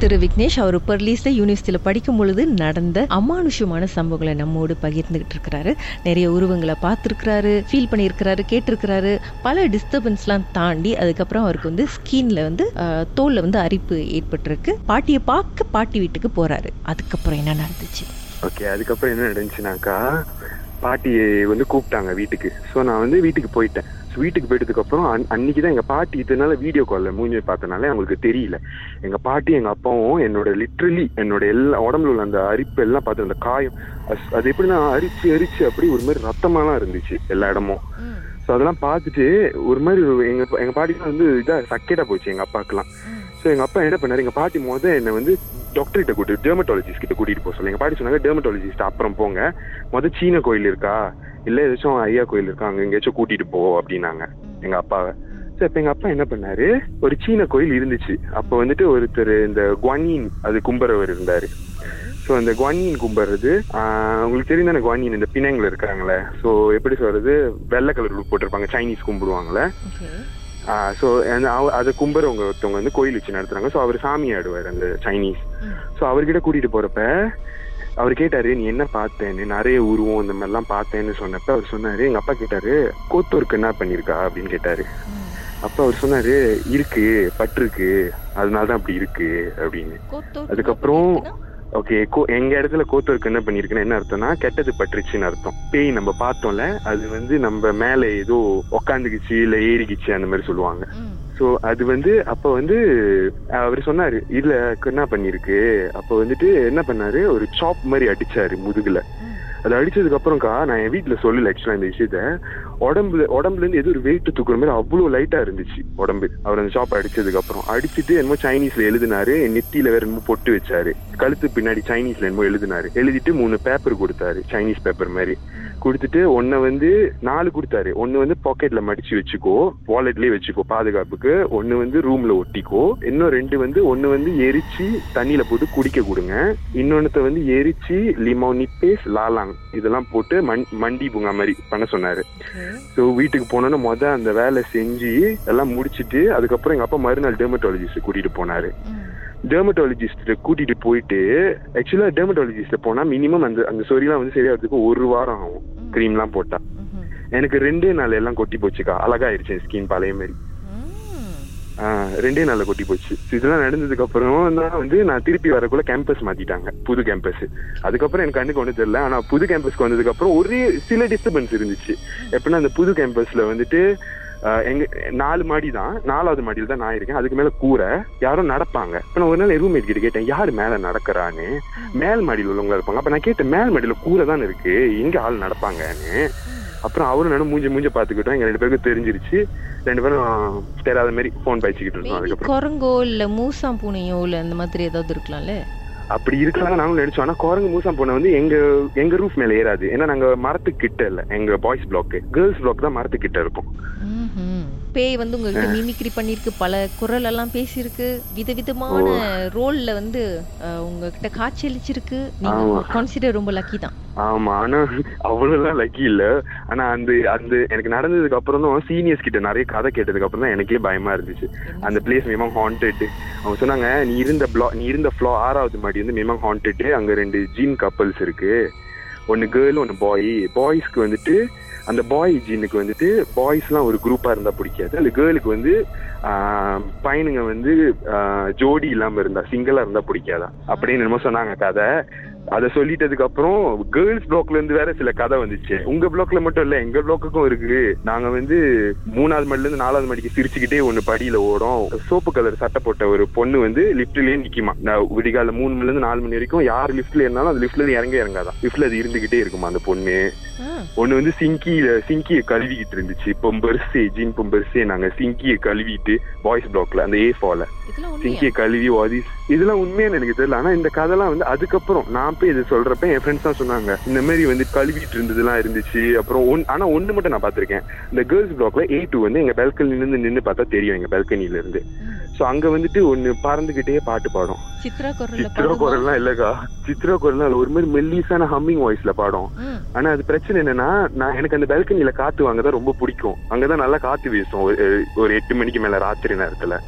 திரு விக்னேஷ் அவர் பெர்லீஸ்ல யூனிவர்சிட்டியில படிக்கும் பொழுது நடந்த அமானுஷ்யமான சம்பவங்களை நம்மோடு பகிர்ந்துகிட்டு இருக்கிறாரு. நிறைய உருவங்களை பார்த்துருக்கிறாரு ஃபீல் பண்ணியிருக்கிறாரு கேட்டிருக்கிறாரு. பல டிஸ்டர்பன்ஸ்லாம் தாண்டி அதுக்கப்புறம் அவருக்கு வந்து ஸ்கின்ல வந்து தோல்ல வந்து அரிப்பு ஏற்பட்டிருக்கு. பாட்டியை பார்க்க பாட்டி வீட்டுக்கு போறாரு. அதுக்கப்புறம் என்ன நடந்துச்சு? ஓகே அதுக்கப்புறம் என்ன நடந்துச்சுனாக்கா பாட்டியை வந்து கூப்பிட்டாங்க வீட்டுக்கு. ஸோ நான் வந்து வீட்டுக்கு போயிட்டேன். வீட்டுக்கு போயிட்டதுக்கு அப்புறம் அன் அன்னைக்கு தான் எங்கள் பாட்டி இதனால வீடியோ காலில் மூஞ்சி பார்த்தனால அவங்களுக்கு தெரியல. எங்கள் பாட்டி எங்கள் அப்பாவும் என்னோட லிட்ரலி என்னோட எல்லா உடம்புல உள்ள அந்த அரிப்பு எல்லாம் பார்த்து அந்த காயம் அஸ்- அது எப்படின்னா அரிச்சு அரிச்சு அப்படி ஒரு மாதிரி ரத்தமாலாம் இருந்துச்சு எல்லா இடமும். ஸோ அதெல்லாம் பார்த்துட்டு ஒரு மாதிரி ஒரு- எங்க எங்க பாட்டிக்கு வந்து இதா சக்கேட்டா போச்சு எங்க அப்பாக்கெல்லாம். ஸோ எங்க அப்பா என்ன பண்ணாரு எங்க பாட்டி முத என்னை வந்து டாக்டர் கிட்ட கூட்டு டெர்மட்டாலஜிஸ்ட் கிட்ட கூட்டிட்டு போக சொல்லி. எங்க பாட்டி சொன்னாங்க டெர்மட்டாலஜிஸ்ட் அப்புறம் போங்க. முத சீன கோயில் இருக்கா? இல்ல ஏதாச்சும் ஐயா கோயில் இருக்கா? அங்க எங்கேயாச்சும் கூட்டிட்டு போ அப்படின்னாங்க எங்க அப்பாவை. ஸோ இப்போ எங்க அப்பா என்ன பண்ணாரு? ஒரு சீன கோயில் இருந்துச்சு. அப்போ வந்துட்டு ஒருத்தர் இந்த குவானின் அது கும்பரவர் இருந்தாரு. ஸோ அந்த குவானின் கும்பிட்றது உங்களுக்கு தெரியும் தானே குவானின் இந்த பிணைங்கில் இருக்காங்களே ஸோ எப்படி சொல்றது? வெள்ளை கலர் போட்டிருப்பாங்க சைனீஸ் கும்பிடுவாங்களே ஸோ அதை கும்புறவங்க ஒருத்தவங்க வந்து கோயில் வச்சு நடத்துறாங்க. ஸோ அவர் சாமி ஆடுவார் அந்த சைனீஸ் ஸோ அவர்கிட்ட கூட்டிட்டு போறப்ப அவர் கேட்டாரு நீ என்ன பார்த்தேன்னு? நிறைய உருவம் இந்த மாதிரிலாம் பார்த்தேன்னு சொன்னப்ப அவர் சொன்னாரு எங்க அப்பா கேட்டாரு கோத்தூருக்கு என்ன பண்ணிருக்கா அப்படின்னு கேட்டாரு. அப்ப அவர் சொன்னாரு இருக்கு பட்டிருக்கு. அதனால தான் அப்படி இருக்கு அப்படின்னு. அதுக்கப்புறம் ஓகே கோ எங்க இடத்துல கோத்தூருக்கு என்ன பண்ணிருக்குன்னு என்ன அர்த்தம்னா கெட்டது பட்டுருச்சுன்னு அர்த்தம். பேய் நம்ம பார்த்தோம்ல அது வந்து நம்ம மேல ஏதோ உக்காந்துக்குச்சு இல்ல ஏறிக்குச்சு அந்த மாதிரி சொல்லுவாங்க. ஸோ அது வந்து அப்போ வந்து அவர் சொன்னாரு இல்ல என்ன பண்ணிருக்கு? அப்போ வந்துட்டு என்ன பண்ணாரு? ஒரு சாப் மாதிரி அடிச்சாரு முதுகுல. அது அடிச்சதுக்கு அப்புறம்க்கா நான் என் வீட்டுல சொல்லல ஆக்சுவலா இந்த விஷயத்த. உடம்புல உடம்புல இருந்து ஏதோ ஒரு வெயிட் தூக்குற மாதிரி அவ்வளவு லைட்டா இருந்துச்சு உடம்பு. அவர் அந்த ஷாப் அடிச்சதுக்கு அப்புறம். அடிச்சுட்டு என்னமோ சைனீஸ்ல எழுதினாரு நெத்தியில வேற என்னமோ பொட்டு வச்சாரு. கழுத்து பின்னாடி சைனீஸ்ல என்னமோ எழுதினாரு. எழுதிட்டு மூணு பேப்பர் கொடுத்தாரு சைனீஸ் பேப்பர் மாதிரி. கொடுத்துட்டு ஒன்ன வந்து நாலு கொடுத்தாரு. ஒன்னு வந்து பாக்கெட்ல மடிச்சு வச்சுக்கோ வாலெட்லயே வச்சுக்கோ பாதுகாப்புக்கு. ஒன்னு வந்து ரூம்ல ஒட்டிக்கோ. இன்னும் ரெண்டு வந்து ஒன்னு வந்து எரிச்சு தண்ணியில போட்டு குடிக்க கொடுங்க. இன்னொன்னத வந்து எரிச்சு லிமோ நிப்பேஸ் லாலாங் இதெல்லாம் போட்டு மண் மண்டி பூங்கா மாதிரி பண்ண சொன்னாரு. ஸோ வீட்டுக்கு போனோன்னு மொத அந்த வேலை செஞ்சு எல்லாம் முடிச்சுட்டு அதுக்கப்புறம் எங்க அப்பா மறுநாள் டெர்மட்டாலஜிஸ்ட் கூட்டிட்டு போனாரு. டெர்மட்டாலஜிஸ்ட் கூட்டிட்டு போயிட்டு ஆக்சுவலா டெர்மட்டாலஜிஸ்ட் போனா மினிமம் அந்த அந்த சொரியெல்லாம் வந்து சரியாகிறதுக்கு ஒரு வாரம் ஆகும். கிரீம்லாம் போட்டா. எனக்கு ரெண்டே நாள் எல்லாம் கொட்டி போச்சுக்கா. அழகாயிருச்சு ஸ்கின் பழைய மாதிரி ரெண்டே நாள்ல கொட்டி போச்சு. இதெல்லாம் நடந்ததுக்கு அப்புறம் தான் வந்து நான் திருப்பி வரக்குள்ள கேம்பஸ் மாத்திட்டாங்க. புது கேம்பஸ் அதுக்கப்புறம் எனக்கு கண்ணுக்கு ஒண்ணு தெரியல. ஆனா புது கேம்பஸ்க்கு வந்ததுக்கு அப்புறம் ஒரே சில டிஸ்டர்பன்ஸ் இருந்துச்சு. எப்படின்னா அந்த புது கேம்பஸ்ல வந்துட்டு எங்க நாலு மாடி தான் நாலாவது மாடியில் தான் நான் இருக்கேன். அதுக்கு மேல கூரை. யாரும் நடப்பாங்க. இப்ப நான் ஒரு நாள் ரூம்மேட் கிட்ட கேட்டேன் யாரு மேல நடக்கிறான்னு? மேல் மாடியில் உள்ளவங்க இருப்பாங்க. அப்ப நான் கேட்டேன் மேல் மாடியில கூரை தான் இருக்கு? எங்க ஆள் நடப்பாங்கன்னு? அப்புறம் அவரும் நானும் மூஞ்ச மூஞ்ச பாத்துக்கிட்டோம் எங்க ரெண்டு பேருக்கும் தெரிஞ்சிருச்சு. ரெண்டு பேரும் தெரியாத மாதிரி போன் பேசிக்கிட்டு இருந்தோம். அதுக்கப்புறம் குரங்கோ இல்ல மூசாம் பூனையோ இல்ல அந்த மாதிரி ஏதாவது இருக்கலாம்ல? அப்படி இருக்கலாம் நாங்களும் நினைச்சோம். ஆனா குரங்கு மூசாம் போன வந்து எங்க எங்க ரூஃப் மேல ஏறாது. ஏன்னா நாங்க மரத்துக்கு கிட்ட இல்ல. எங்க பாய்ஸ் பிளாக் கேர்ள்ஸ் பிளாக் தான் மரத்துக்கு கிட்ட இருக்கும். பேய் வந்து உங்ககிட்ட மிமிக்ரி பண்ணிருக்கு பல குரல் எல்லாம் பேசியிருக்கு. விதவிதமான ரோல்ல வந்து உங்ககிட்ட காட்சியளிச்சிருக்கு. நீங்க ஆமா. கான்சிடர் ரொம்ப லக்கி தான். ஆமா. ஆனா அவ்வளவுலாம் லக்கி இல்ல. ஆனா அந்த அந்த எனக்கு நடந்ததுக்கு அப்புறம் தான் சீனியர்ஸ் கிட்ட நிறைய கதை கேட்டதுக்கு அப்புறம் தான் எனக்கே பயமா இருந்துச்சு. அந்த பிளேஸ் மினிமம் ஹாண்டட் அவங்க சொன்னாங்க நீ இருந்த பிளா நீ இருந்த ஃப்ளோ ஆறாவது மாடி வந்து மினிமம் ஹாண்டட் அங்க ரெண்டு ஜீன் கப்பல்ஸ் இருக்கு. ஒன்னு கேர்ள் ஒன்னு பாய் பாய்ஸ்க்கு வந்துட்டு அந்த பாய் ஜீனுக்கு வந்துட்டு பாய்ஸ்லாம் ஒரு குரூப்பாக இருந்தால் பிடிக்காது. அந்த கேர்ளுக்கு வந்து பையனுங்க வந்து ஜோடி இல்லாமல் இருந்தா சிங்கிளாக இருந்தால் பிடிக்காதா? அப்படின்னு என்னமோ சொன்னாங்க கதை. அதை சொல்லிட்டதுக்கு அப்புறம் கேர்ள்ஸ் பிளாக்ல இருந்து வேற சில கதை வந்துச்சு. உங்க பிளாக்ல மட்டும் இல்ல எங்க பிளாக்குக்கும் இருக்கு. நாங்க வந்து மூணாவது மடில இருந்து நாலாவது மடிக்கு சிரிச்சுக்கிட்டே ஒண்ணு படியில ஓடும். சோப்பு கலர் சட்டை போட்ட ஒரு பொண்ணு வந்து லிப்ட்லயே நிக்குமா. விடிகால மூணு மணில இருந்து நாலு மணி வரைக்கும் யார் லிஃப்ட்ல இருந்தாலும் அந்த லிஃப்ட்ல இருந்து இறங்க இறங்காதான் லிஃப்ட்ல அது இருந்துகிட்டே இருக்குமா அந்த பொண்ணு. ஒண்ணு வந்து சிங்கியில சிங்கிய கழுவிக்கிட்டு இருந்துச்சு. பொம்பரிசே ஜீன் பொம்பரிசே நாங்க சிங்கிய கழுவிட்டு பாய்ஸ் பிளாக்ல அந்த ஏ ஃபால சிங்கிய கழுவி வாதி. இதெல்லாம் உண்மையானு எனக்கு தெரியல. ஆனா இந்த கதைலாம் வந்து அதுக்கப்புறம் நான் போய் இது சொல்றப்ப என் ஃப்ரெண்ட்ஸ் தான் சொன்னாங்க. இந்த மாதிரி வந்து கழுவிட்டு இருந்ததுலாம் இருந்துச்சு. அப்புறம் ஒன் ஆனா ஒண்ணு மட்டும் நான் பாத்திருக்கேன் இந்த கேர்ள்ஸ் பிளாக்ல ஏ டூ வந்து எங்க பெல்கனில இருந்து நின்னு பார்த்தா தெரியும் எங்க பெல்கனில இருந்து. சோ அங்க வந்துட்டு ஒண்ணு பறந்துகிட்டே பாட்டு பாடும். சித்ரா குரல்ல சித்ரா குரல்லாம் இல்லக்கா. சித்ரா குரல்லாம். ஒரு மாதிரி மெல்லிசான ஹம்மிங் வாய்ஸ்ல பாடும். ஆனா அது பிரச்சனை என்னன்னா நான் எனக்கு அந்த பால்கனில காத்து வாங்கதான் ரொம்ப பிடிக்கும். அங்கதான் நல்லா காத்து வீசும். ஒரு- ஒரு எட்டு மணிக்கு மேல ராத்திரி நேரத்துல.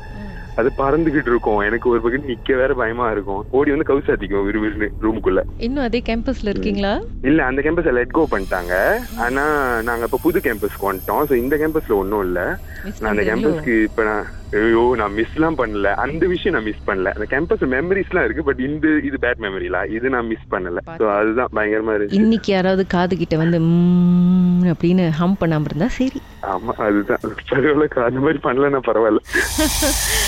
அது பறந்துகிட்டு இருக்கும். எனக்கு ஒரு பக்கம் நிக்க வேற பயமா இருக்கும். ஓடி வந்து கவுசாத்திக்கும் விறுவிறுன்னு ரூமுக்குள்ள. இன்னும் அதே கேம்பஸ்ல இருக்கீங்களா? இல்ல அந்த கேம்பஸ் லெட் கோ பண்ணிட்டாங்க. ஆனா நாங்க இப்ப புது கேம்பஸ்க்கு வந்துட்டோம். சோ இந்த கேம்பஸ்ல ஒண்ணும் இல்ல. நான் அந்த? கேம்பஸ்க்கு இப்ப நான் ஐயோ நான் மிஸ்லாம் பண்ணல. அந்த விஷயம் நான் மிஸ் பண்ணல. அந்த கேம்பஸ் மெமரிஸ்லாம் இருக்கு பட் இந்த இது பேட் மெமரிலா இது நான் மிஸ் பண்ணல. சோ அதுதான் பயங்கரமா இருந்துச்சு. இன்னைக்கு யாராவது காது கிட்ட வந்து அப்படின்னு ஹம் பண்ணாம இருந்தா சரி. ஆமா அதுதான். பரவாயில்ல அந்த மாதிரி பண்ணலன்னா பரவாயில்ல.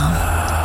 あ。